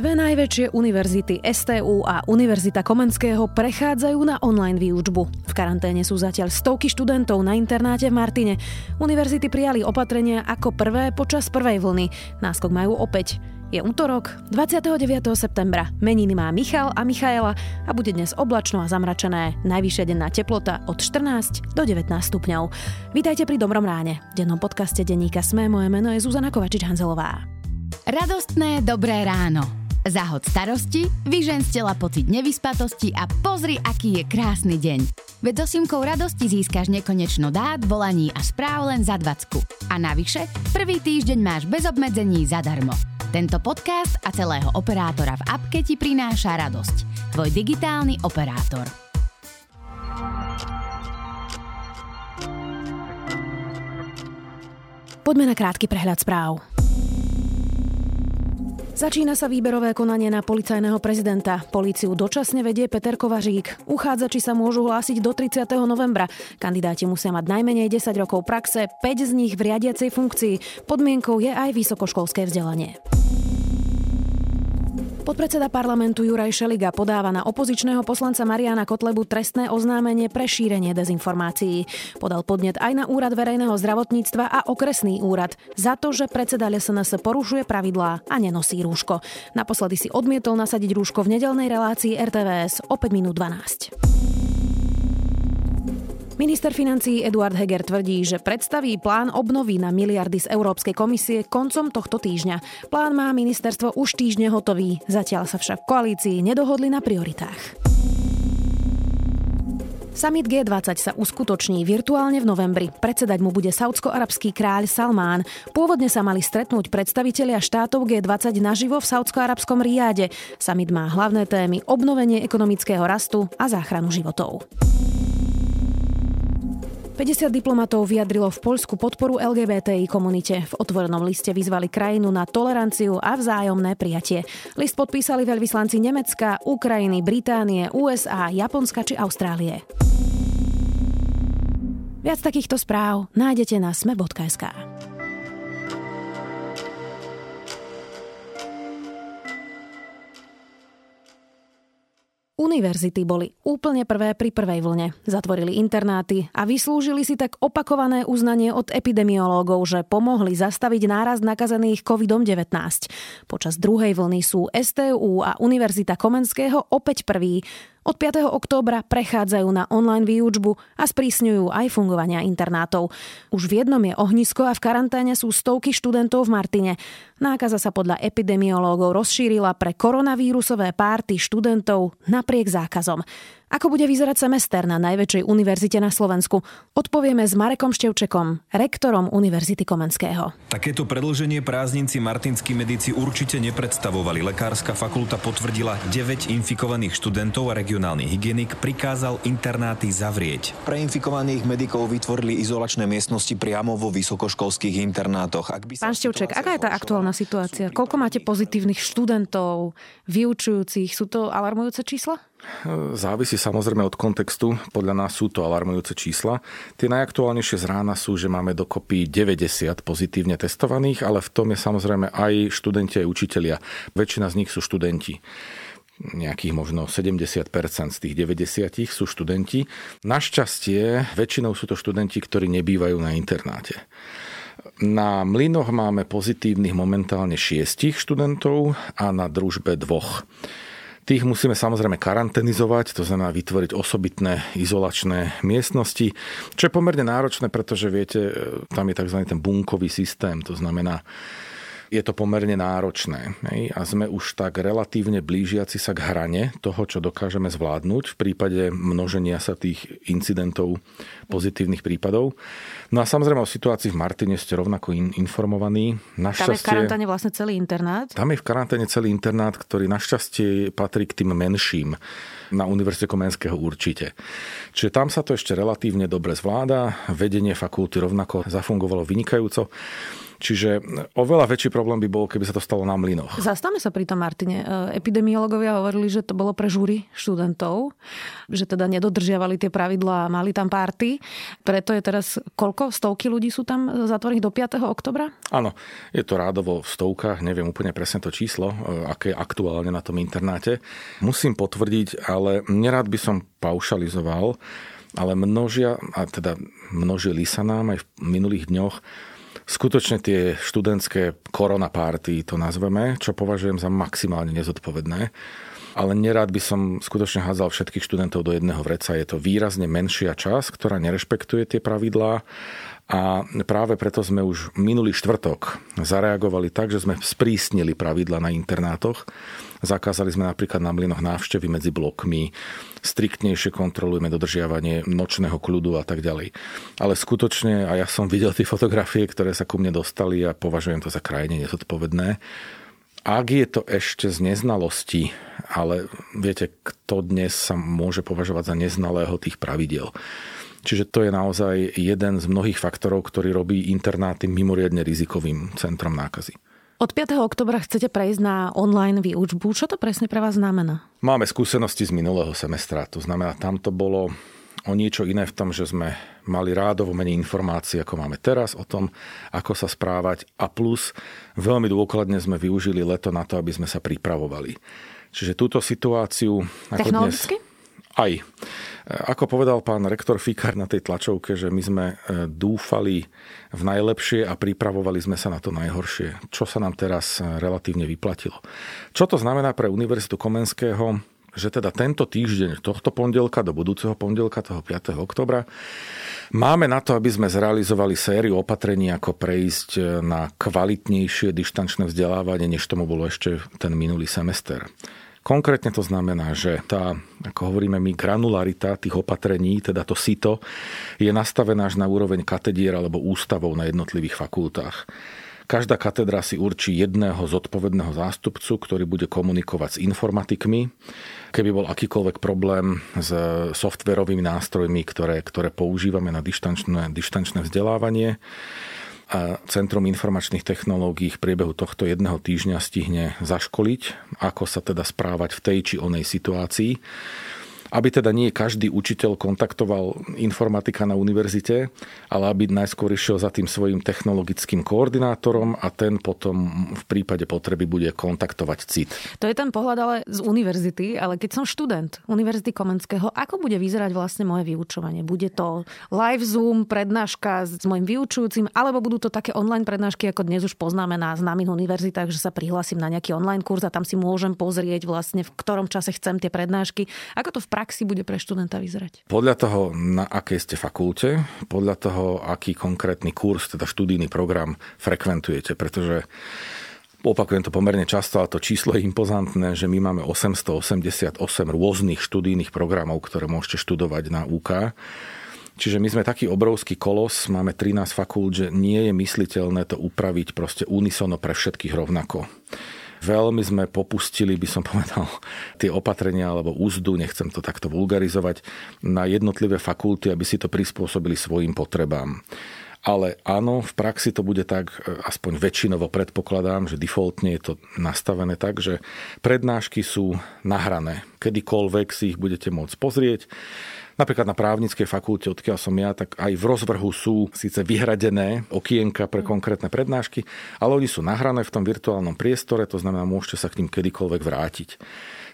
Dve najväčšie univerzity STU a Univerzita Komenského prechádzajú na online výučbu. V karanténe sú zatiaľ stovky študentov na internáte v Martine. Univerzity prijali opatrenia ako prvé počas prvej vlny. Náskok majú opäť. Je útorok, 29. septembra. Meniny má Michal a Michaela a bude dnes oblačno a zamračené. Najvyššia denná teplota od 14 do 19 stupňov. Vítajte pri Dobrom ráne. V dennom podcaste denníka Sme. Moje meno je Zuzana Kovačič-Hanzelová. Radostné dobré ráno. Zahod starosti, vyžen z tela pocit nevyspatosti a pozri, aký je krásny deň. Veď so Simkou radosti získaš nekonečno dát, volaní a správ len za 20. A navyše, prvý týždeň máš bez obmedzení zadarmo. Tento podcast a celého operátora v apke ti prináša radosť. Tvoj digitálny operátor. Poďme na krátky prehľad správ. Začína sa výberové konanie na policajného prezidenta. Políciu dočasne vedie Peter Kovařík. Uchádzači sa môžu hlásiť do 30. novembra. Kandidáti musia mať najmenej 10 rokov praxe, 5 z nich v riadiacej funkcii. Podmienkou je aj vysokoškolské vzdelanie. Podpredseda parlamentu Juraj Šeliga podáva na opozičného poslanca Mariana Kotlebu trestné oznámenie pre šírenie dezinformácií. Podal podnet aj na Úrad verejného zdravotníctva a okresný úrad za to, že predseda SNS porušuje pravidlá a nenosí rúško. Naposledy si odmietol nasadiť rúško v nedelnej relácii RTVS o 5 minút 12. Minister financí Eduard Heger tvrdí, že predstaví plán obnovy na miliardy z Európskej komisie koncom tohto týždňa. Plán má ministerstvo už týždne hotový, zatiaľ sa však v koalícii nedohodli na prioritách. Summit G20 sa uskutoční virtuálne v novembri. Predsedať mu bude saudsko-arabský kráľ Salmán. Pôvodne sa mali stretnúť predstavitelia štátov G20 naživo v saudsko-arabskom Riade. Summit má hlavné témy obnovenie ekonomického rastu a záchranu životov. 50 diplomatov vyjadrilo v Poľsku podporu LGBTI komunite. V otvorenom liste vyzvali krajinu na toleranciu a vzájomné prijatie. List podpísali veľvyslanci Nemecka, Ukrajiny, Británie, USA, Japonska či Austrálie. Viac takýchto správ nájdete na sme.sk. Univerzity boli úplne prvé pri prvej vlne. Zatvorili internáty a vyslúžili si tak opakované uznanie od epidemiológov, že pomohli zastaviť nárast nakazených COVID-19. Počas druhej vlny sú STU a Univerzita Komenského opäť prví. Od 5. októbra prechádzajú na online výučbu a sprísňujú aj fungovania internátov. Už v jednom je ohnisko a v karanténe sú stovky študentov v Martine. Nákaza sa podľa epidemiológov rozšírila pre koronavírusové párty študentov napriek zákazom. Ako bude vyzerať semester na najväčšej univerzite na Slovensku? Odpovieme s Marekom Števčekom, rektorom Univerzity Komenského. Takéto predlženie prázdninci martinskí medici určite nepredstavovali. Lekárska fakulta potvrdila 9 infikovaných študentov a regionálny hygienik prikázal internáty zavrieť. Pre infikovaných medikov vytvorili izolačné miestnosti priamo vo vysokoškolských internátoch. Ak by sa Pán Števček, aká je tá aktuálna situácia? Koľko máte pozitívnych študentov, vyučujúcich? Sú to alarmujúce čísla? Závisí samozrejme od kontextu. Podľa nás sú to alarmujúce čísla. Tie najaktuálnejšie z rána sú, že máme dokopy 90 pozitívne testovaných, ale v tom je samozrejme aj študenti, aj učitelia. Väčšina z nich sú študenti nejakých možno 70% z tých 90 sú študenti. Našťastie väčšinou sú to študenti, ktorí nebývajú na internáte. Na mlynoch máme pozitívnych momentálne šiestich študentov a na družbe dvoch. Tých musíme samozrejme karanténizovať, to znamená vytvoriť osobitné izolačné miestnosti, čo je pomerne náročné, pretože viete, tam je tzv. ten bunkový systém, to znamená, je to pomerne náročné. Hej? A sme už tak relatívne blížiaci sa k hrane toho, čo dokážeme zvládnuť v prípade množenia sa tých incidentov, pozitívnych prípadov. No a samozrejme o situácii v Martine ste rovnako in, informovaní. Našťastie, tam je v karanténe vlastne celý internát? Tam je v karanténe celý internát, ktorý našťastie patrí k tým menším Na Univerzite Komenského určite. Čiže tam sa to ešte relatívne dobre zvláda, vedenie fakulty rovnako zafungovalo vynikajúco. Čiže oveľa väčší problém by bol, keby sa to stalo na mlynoch. Zastame sa pri tom, Martine. E, epidemiológovia hovorili, že to bolo pre žúry študentov, že teda nedodržiavali tie pravidlá a mali tam párty. Preto je teraz koľko? Stovky ľudí sú tam zatvorených do 5. oktobra? Áno, je to rádovo v stovkách, neviem úplne presne to číslo, e, aké je aktuálne na tom internáte. Musím potvrdiť, ale nerád by som paušalizoval, ale množia, a teda množili sa nám aj v minulých dňoch skutočne tie študentské korona party, to nazveme, čo považujem za maximálne nezodpovedné. Ale nerád by som skutočne hádzal všetkých študentov do jedného vreca. Je to výrazne menšia časť, ktorá nerešpektuje tie pravidlá a práve preto sme už minulý štvrtok zareagovali tak, že sme sprísnili pravidla na internátoch. Zakázali sme napríklad na mlynoch návštevy medzi blokmi, striktnejšie kontrolujeme dodržiavanie nočného kľudu a tak ďalej. Ale skutočne, a ja som videl tie fotografie, ktoré sa ku mne dostali a považujem to za krajine nezodpovedné, ak je to ešte z neznalosti, ale viete, kto dnes sa môže považovať za neznalého tých pravidel. Čiže to je naozaj jeden z mnohých faktorov, ktorý robí internáty mimoriadne rizikovým centrom nákazy. Od 5. oktobra chcete prejsť na online výučbu. Čo to presne pre vás znamená? Máme skúsenosti z minulého semestra. To znamená, tam to bolo o niečo iné v tom, že sme mali rádovo menej informácií, ako máme teraz o tom, ako sa správať a plus veľmi dôkladne sme využili leto na to, aby sme sa pripravovali. Čiže túto situáciu... Technologicky? Dnes, aj. Ako povedal pán rektor Fikar na tej tlačovke, že my sme e, dúfali v najlepšie a pripravovali sme sa na to najhoršie, čo sa nám teraz e, relatívne vyplatilo. Čo to znamená pre Univerzitu Komenského? že teda tento týždeň, tohto pondelka do budúceho pondelka, toho 5. oktobra, máme na to, aby sme zrealizovali sériu opatrení, ako prejsť e, na kvalitnejšie dištančné vzdelávanie, než tomu bolo ešte ten minulý semester. Konkrétne to znamená, že tá, ako hovoríme my, granularita tých opatrení, teda to sito, je nastavená až na úroveň katedier alebo ústavov na jednotlivých fakultách. Každá katedra si určí jedného zodpovedného zástupcu, ktorý bude komunikovať s informatikmi. Keby bol akýkoľvek problém s softverovými nástrojmi, ktoré, ktoré používame na dištančné, dištančné vzdelávanie, a Centrum informačných technológií v priebehu tohto jedného týždňa stihne zaškoliť, ako sa teda správať v tej či onej situácii aby teda nie každý učiteľ kontaktoval informatika na univerzite, ale aby najskôr išiel za tým svojim technologickým koordinátorom a ten potom v prípade potreby bude kontaktovať CIT. To je ten pohľad ale z univerzity, ale keď som študent Univerzity Komenského, ako bude vyzerať vlastne moje vyučovanie? Bude to live Zoom, prednáška s mojim vyučujúcim, alebo budú to také online prednášky, ako dnes už poznáme na známych univerzitách, že sa prihlásim na nejaký online kurz a tam si môžem pozrieť vlastne v ktorom čase chcem tie prednášky. Ako to v praxi bude pre študenta vyzerať? Podľa toho, na akej ste fakulte, podľa toho, aký konkrétny kurz, teda študijný program frekventujete, pretože Opakujem to pomerne často, ale to číslo je impozantné, že my máme 888 rôznych študijných programov, ktoré môžete študovať na UK. Čiže my sme taký obrovský kolos, máme 13 fakult, že nie je mysliteľné to upraviť proste unisono pre všetkých rovnako. Veľmi sme popustili, by som povedal, tie opatrenia alebo úzdu, nechcem to takto vulgarizovať, na jednotlivé fakulty, aby si to prispôsobili svojim potrebám. Ale áno, v praxi to bude tak, e, aspoň väčšinovo predpokladám, že defaultne je to nastavené tak, že prednášky sú nahrané. Kedykoľvek si ich budete môcť pozrieť. Napríklad na právnickej fakulte, odkiaľ som ja, tak aj v rozvrhu sú síce vyhradené okienka pre konkrétne prednášky, ale oni sú nahrané v tom virtuálnom priestore, to znamená, môžete sa k ním kedykoľvek vrátiť.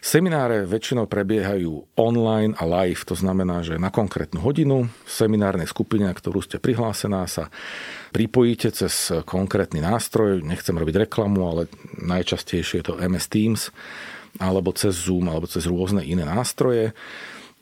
Semináre väčšinou prebiehajú online a live, to znamená, že na konkrétnu hodinu v seminárnej skupine, ktorú ste prihlásená, sa pripojíte cez konkrétny nástroj, nechcem robiť reklamu, ale najčastejšie je to MS Teams, alebo cez Zoom, alebo cez rôzne iné nástroje.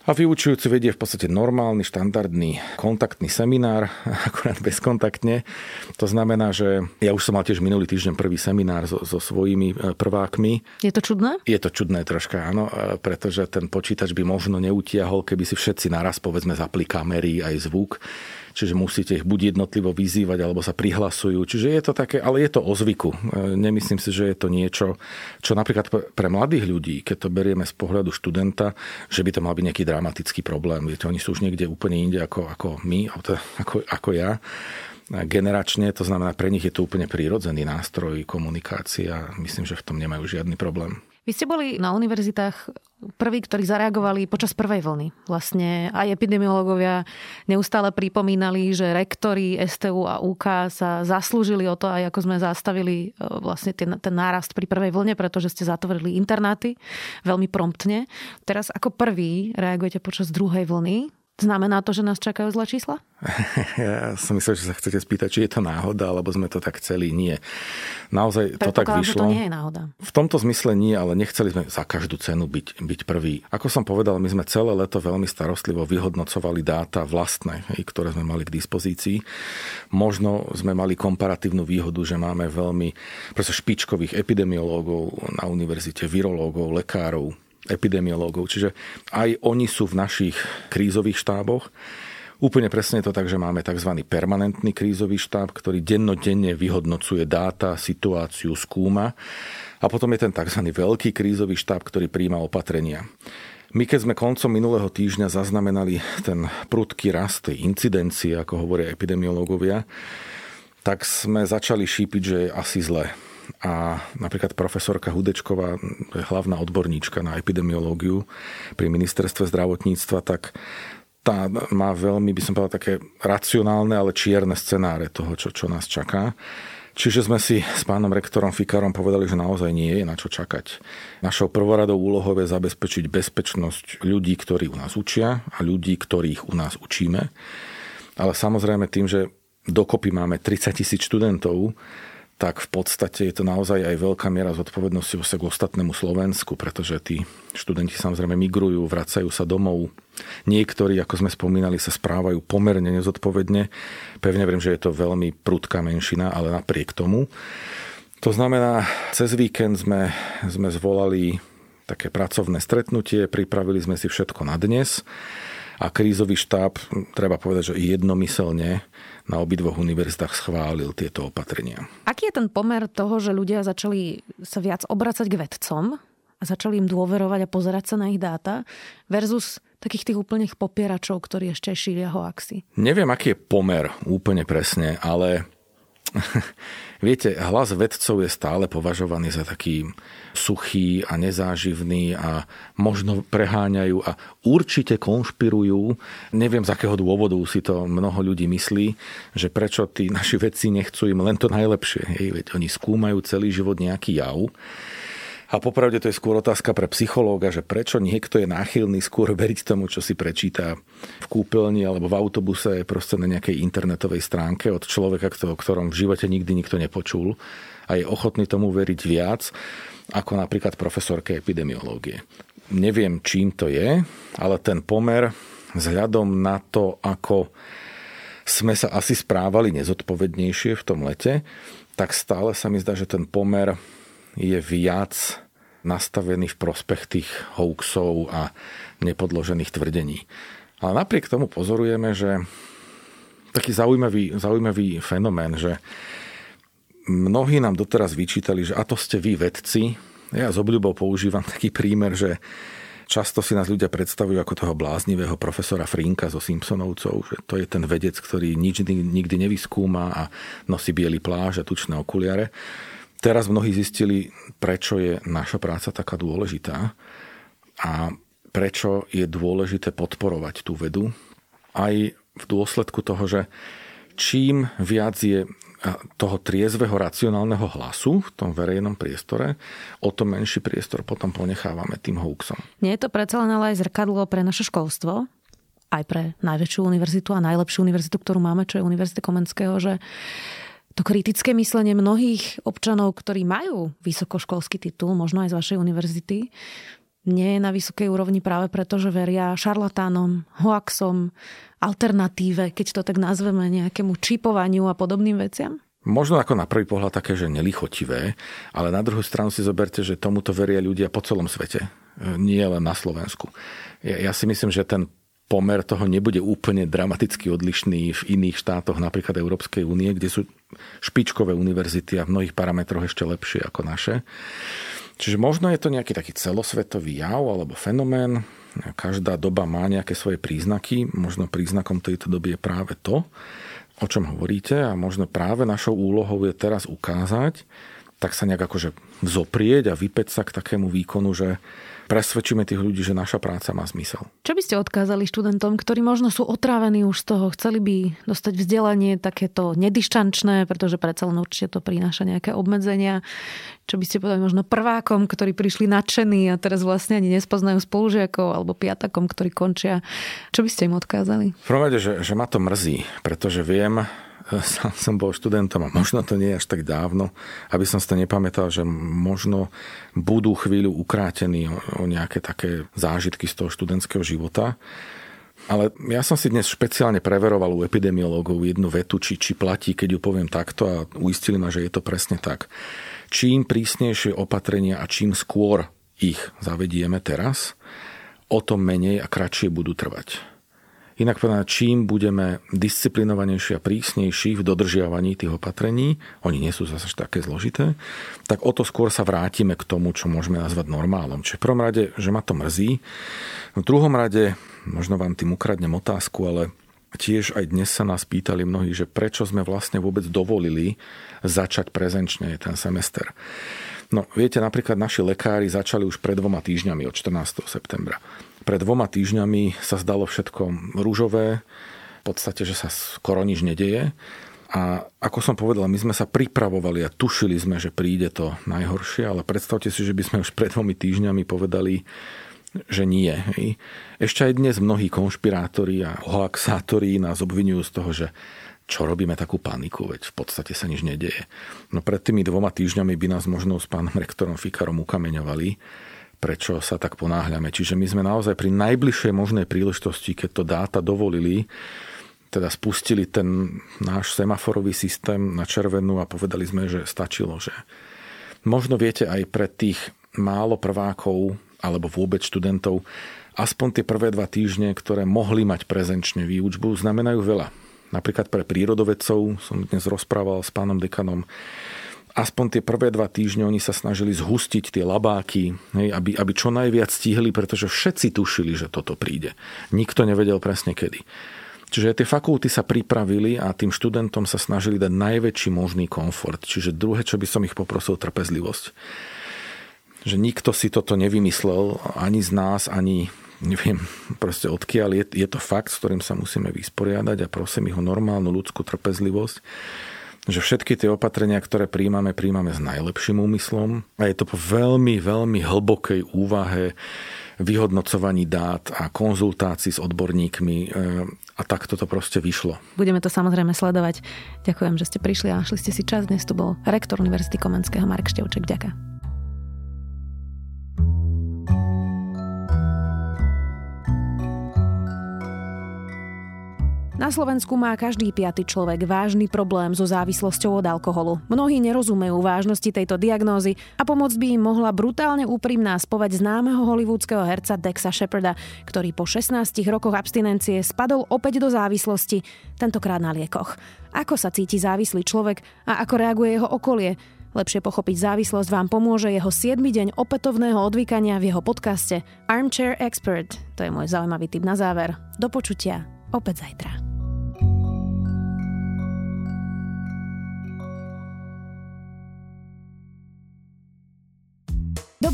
A vyučujúci vedie v podstate normálny, štandardný kontaktný seminár, akurát bezkontaktne. To znamená, že ja už som mal tiež minulý týždeň prvý seminár so, so svojimi e, prvákmi. Je to čudné? Je to čudné troška, áno, e, pretože ten počítač by možno neutiahol, keby si všetci naraz povedzme zapli kamery aj zvuk. Čiže musíte ich buď jednotlivo vyzývať, alebo sa prihlasujú. Čiže je to také, ale je to o zvyku. E, nemyslím si, že je to niečo, čo napríklad pre mladých ľudí, keď to berieme z pohľadu študenta, že by to mal byť nejaký dramatický problém. Viete, oni sú už niekde úplne inde ako, ako my, ako, ako ja generačne, to znamená, pre nich je to úplne prírodzený nástroj komunikácie a myslím, že v tom nemajú žiadny problém. Vy ste boli na univerzitách prví, ktorí zareagovali počas prvej vlny. Vlastne aj epidemiológovia neustále pripomínali, že rektori STU a UK sa zaslúžili o to, aj ako sme zastavili e, vlastne ten, ten nárast pri prvej vlne, pretože ste zatvorili internáty veľmi promptne. Teraz ako prvý reagujete počas druhej vlny. Znamená to, že nás čakajú zlé čísla? Ja som myslel, že sa chcete spýtať, či je to náhoda, alebo sme to tak chceli. Nie. Naozaj to tak vyšlo. to nie je náhoda. V tomto zmysle nie, ale nechceli sme za každú cenu byť, byť prvý. Ako som povedal, my sme celé leto veľmi starostlivo vyhodnocovali dáta vlastné, ktoré sme mali k dispozícii. Možno sme mali komparatívnu výhodu, že máme veľmi špičkových epidemiológov na univerzite, virológov, lekárov, epidemiológov. Čiže aj oni sú v našich krízových štáboch. Úplne presne to tak, že máme tzv. permanentný krízový štáb, ktorý dennodenne vyhodnocuje dáta, situáciu, skúma. A potom je ten tzv. veľký krízový štáb, ktorý príjma opatrenia. My keď sme koncom minulého týždňa zaznamenali ten prudký rast tej incidencie, ako hovoria epidemiológovia, tak sme začali šípiť, že je asi zle a napríklad profesorka Hudečková, hlavná odborníčka na epidemiológiu pri ministerstve zdravotníctva, tak tá má veľmi, by som povedal, také racionálne, ale čierne scenáre toho, čo, čo nás čaká. Čiže sme si s pánom rektorom Fikarom povedali, že naozaj nie je na čo čakať. Našou prvoradou úlohou je zabezpečiť bezpečnosť ľudí, ktorí u nás učia a ľudí, ktorých u nás učíme. Ale samozrejme tým, že dokopy máme 30 tisíc študentov, tak v podstate je to naozaj aj veľká miera zodpovednosti k ostatnému Slovensku, pretože tí študenti samozrejme migrujú, vracajú sa domov. Niektorí, ako sme spomínali, sa správajú pomerne nezodpovedne. Pevne viem, že je to veľmi prudká menšina, ale napriek tomu. To znamená, cez víkend sme, sme zvolali také pracovné stretnutie, pripravili sme si všetko na dnes a krízový štáb, treba povedať, že jednomyselne na obidvoch univerzitách schválil tieto opatrenia. Aký je ten pomer toho, že ľudia začali sa viac obracať k vedcom a začali im dôverovať a pozerať sa na ich dáta versus takých tých úplných popieračov, ktorí ešte šíria hoaxy? Neviem, aký je pomer úplne presne, ale Viete, hlas vedcov je stále považovaný za taký suchý a nezáživný a možno preháňajú a určite konšpirujú. Neviem, z akého dôvodu si to mnoho ľudí myslí, že prečo tí naši vedci nechcú im len to najlepšie. Hej, veď oni skúmajú celý život nejaký jav a popravde to je skôr otázka pre psychológa, že prečo niekto je náchylný skôr veriť tomu, čo si prečíta v kúpeľni alebo v autobuse, proste na nejakej internetovej stránke od človeka, o ktorom v živote nikdy nikto nepočul a je ochotný tomu veriť viac ako napríklad profesorke epidemiológie. Neviem, čím to je, ale ten pomer vzhľadom na to, ako sme sa asi správali nezodpovednejšie v tom lete, tak stále sa mi zdá, že ten pomer je viac nastavený v prospech tých hoaxov a nepodložených tvrdení. Ale napriek tomu pozorujeme, že taký zaujímavý, zaujímavý fenomén, že mnohí nám doteraz vyčítali, že a to ste vy vedci. Ja s obľubou používam taký prímer, že Často si nás ľudia predstavujú ako toho bláznivého profesora Frinka zo Simpsonovcov, že to je ten vedec, ktorý nič nikdy nevyskúma a nosí biely pláž a tučné okuliare. Teraz mnohí zistili, prečo je naša práca taká dôležitá a prečo je dôležité podporovať tú vedu. Aj v dôsledku toho, že čím viac je toho triezveho racionálneho hlasu v tom verejnom priestore, o to menší priestor potom ponechávame tým hoaxom. Nie je to predsa len ale aj zrkadlo pre naše školstvo, aj pre najväčšiu univerzitu a najlepšiu univerzitu, ktorú máme, čo je Univerzita Komenského, že to kritické myslenie mnohých občanov, ktorí majú vysokoškolský titul, možno aj z vašej univerzity, nie je na vysokej úrovni práve preto, že veria šarlatánom, hoaxom, alternatíve, keď to tak nazveme, nejakému čipovaniu a podobným veciam? Možno ako na prvý pohľad také, že nelichotivé, ale na druhú stranu si zoberte, že tomuto veria ľudia po celom svete, nie len na Slovensku. Ja, ja si myslím, že ten pomer toho nebude úplne dramaticky odlišný v iných štátoch, napríklad Európskej únie, kde sú špičkové univerzity a v mnohých parametroch ešte lepšie ako naše. Čiže možno je to nejaký taký celosvetový jav alebo fenomén. Každá doba má nejaké svoje príznaky. Možno príznakom tejto doby je práve to, o čom hovoríte a možno práve našou úlohou je teraz ukázať, tak sa nejak akože vzoprieť a vypeť sa k takému výkonu, že presvedčíme tých ľudí, že naša práca má zmysel. Čo by ste odkázali študentom, ktorí možno sú otrávení už z toho, chceli by dostať vzdelanie takéto nedištančné, pretože predsa len určite to prináša nejaké obmedzenia. Čo by ste povedali možno prvákom, ktorí prišli nadšení a teraz vlastne ani nespoznajú spolužiakov, alebo piatakom, ktorí končia. Čo by ste im odkázali? V prvom že, že ma to mrzí, pretože viem, sám som bol študentom a možno to nie je až tak dávno, aby som si to nepamätal, že možno budú chvíľu ukrátení o, o nejaké také zážitky z toho študentského života. Ale ja som si dnes špeciálne preveroval u epidemiológov jednu vetu, či, či platí, keď ju poviem takto a uistili ma, že je to presne tak. Čím prísnejšie opatrenia a čím skôr ich zavedieme teraz, o tom menej a kratšie budú trvať. Inak povedané, čím budeme disciplinovanejší a prísnejší v dodržiavaní tých opatrení, oni nie sú zase také zložité, tak o to skôr sa vrátime k tomu, čo môžeme nazvať normálom. Čiže v prvom rade, že ma to mrzí. V druhom rade, možno vám tým ukradnem otázku, ale tiež aj dnes sa nás pýtali mnohí, že prečo sme vlastne vôbec dovolili začať prezenčne ten semester. No, viete, napríklad naši lekári začali už pred dvoma týždňami od 14. septembra. Pred dvoma týždňami sa zdalo všetko rúžové, v podstate, že sa skoro nič nedeje. A ako som povedal, my sme sa pripravovali a tušili sme, že príde to najhoršie, ale predstavte si, že by sme už pred dvomi týždňami povedali, že nie. Hej. Ešte aj dnes mnohí konšpirátori a hoaxátori nás obvinujú z toho, že čo robíme takú paniku, veď v podstate sa nič nedeje. No pred tými dvoma týždňami by nás možno s pánom rektorom Fikarom ukameňovali, prečo sa tak ponáhľame. Čiže my sme naozaj pri najbližšej možnej príležitosti, keď to dáta dovolili, teda spustili ten náš semaforový systém na červenú a povedali sme, že stačilo, že možno viete aj pre tých málo prvákov alebo vôbec študentov, aspoň tie prvé dva týždne, ktoré mohli mať prezenčne výučbu, znamenajú veľa. Napríklad pre prírodovedcov som dnes rozprával s pánom dekanom, aspoň tie prvé dva týždne oni sa snažili zhustiť tie labáky, hej, aby, aby čo najviac stihli, pretože všetci tušili, že toto príde. Nikto nevedel presne kedy. Čiže tie fakulty sa pripravili a tým študentom sa snažili dať najväčší možný komfort. Čiže druhé, čo by som ich poprosil, trpezlivosť. Že nikto si toto nevymyslel, ani z nás, ani neviem proste odkiaľ. Je, je to fakt, s ktorým sa musíme vysporiadať a prosím ich o normálnu ľudskú trpezlivosť že všetky tie opatrenia, ktoré príjmame, príjmame s najlepším úmyslom a je to po veľmi, veľmi hlbokej úvahe vyhodnocovaní dát a konzultácií s odborníkmi e, a tak toto proste vyšlo. Budeme to samozrejme sledovať. Ďakujem, že ste prišli a našli ste si čas. Dnes tu bol rektor Univerzity Komenského Marek Števček. Ďakujem. Slovensku má každý piaty človek vážny problém so závislosťou od alkoholu. Mnohí nerozumejú vážnosti tejto diagnózy a pomoc by im mohla brutálne úprimná spovať známeho hollywoodského herca Dexa Sheparda, ktorý po 16 rokoch abstinencie spadol opäť do závislosti, tentokrát na liekoch. Ako sa cíti závislý človek a ako reaguje jeho okolie? Lepšie pochopiť závislosť vám pomôže jeho 7. deň opätovného odvykania v jeho podcaste Armchair Expert. To je môj zaujímavý tip na záver. Do počutia opäť zajtra.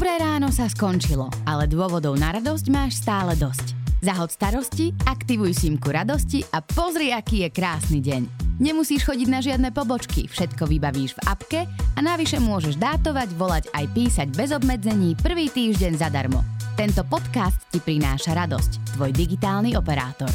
Dobré ráno sa skončilo, ale dôvodov na radosť máš stále dosť. Zahod starosti, aktivuj símku radosti a pozri, aký je krásny deň. Nemusíš chodiť na žiadne pobočky, všetko vybavíš v apke a navyše môžeš dátovať, volať aj písať bez obmedzení prvý týždeň zadarmo. Tento podcast ti prináša radosť, tvoj digitálny operátor.